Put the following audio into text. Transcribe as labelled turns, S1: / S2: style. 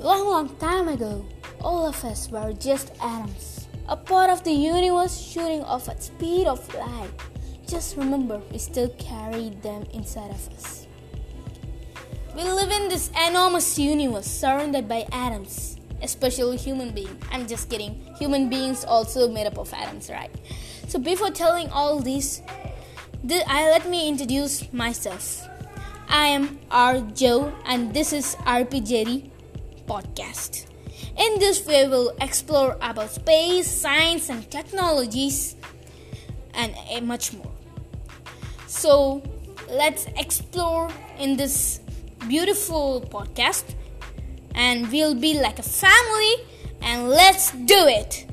S1: Long, long time ago, all of us were just atoms, a part of the universe shooting off at speed of light. Just remember, we still carry them inside of us. We live in this enormous universe surrounded by atoms, especially human beings. I'm just kidding. Human beings also made up of atoms, right? So before telling all this, I let me introduce myself. I am R. Joe, and this is RPJD podcast. In this, we will explore about space, science, and technologies, and eh, much more. So, let's explore in this beautiful podcast, and we'll be like a family, and let's do it.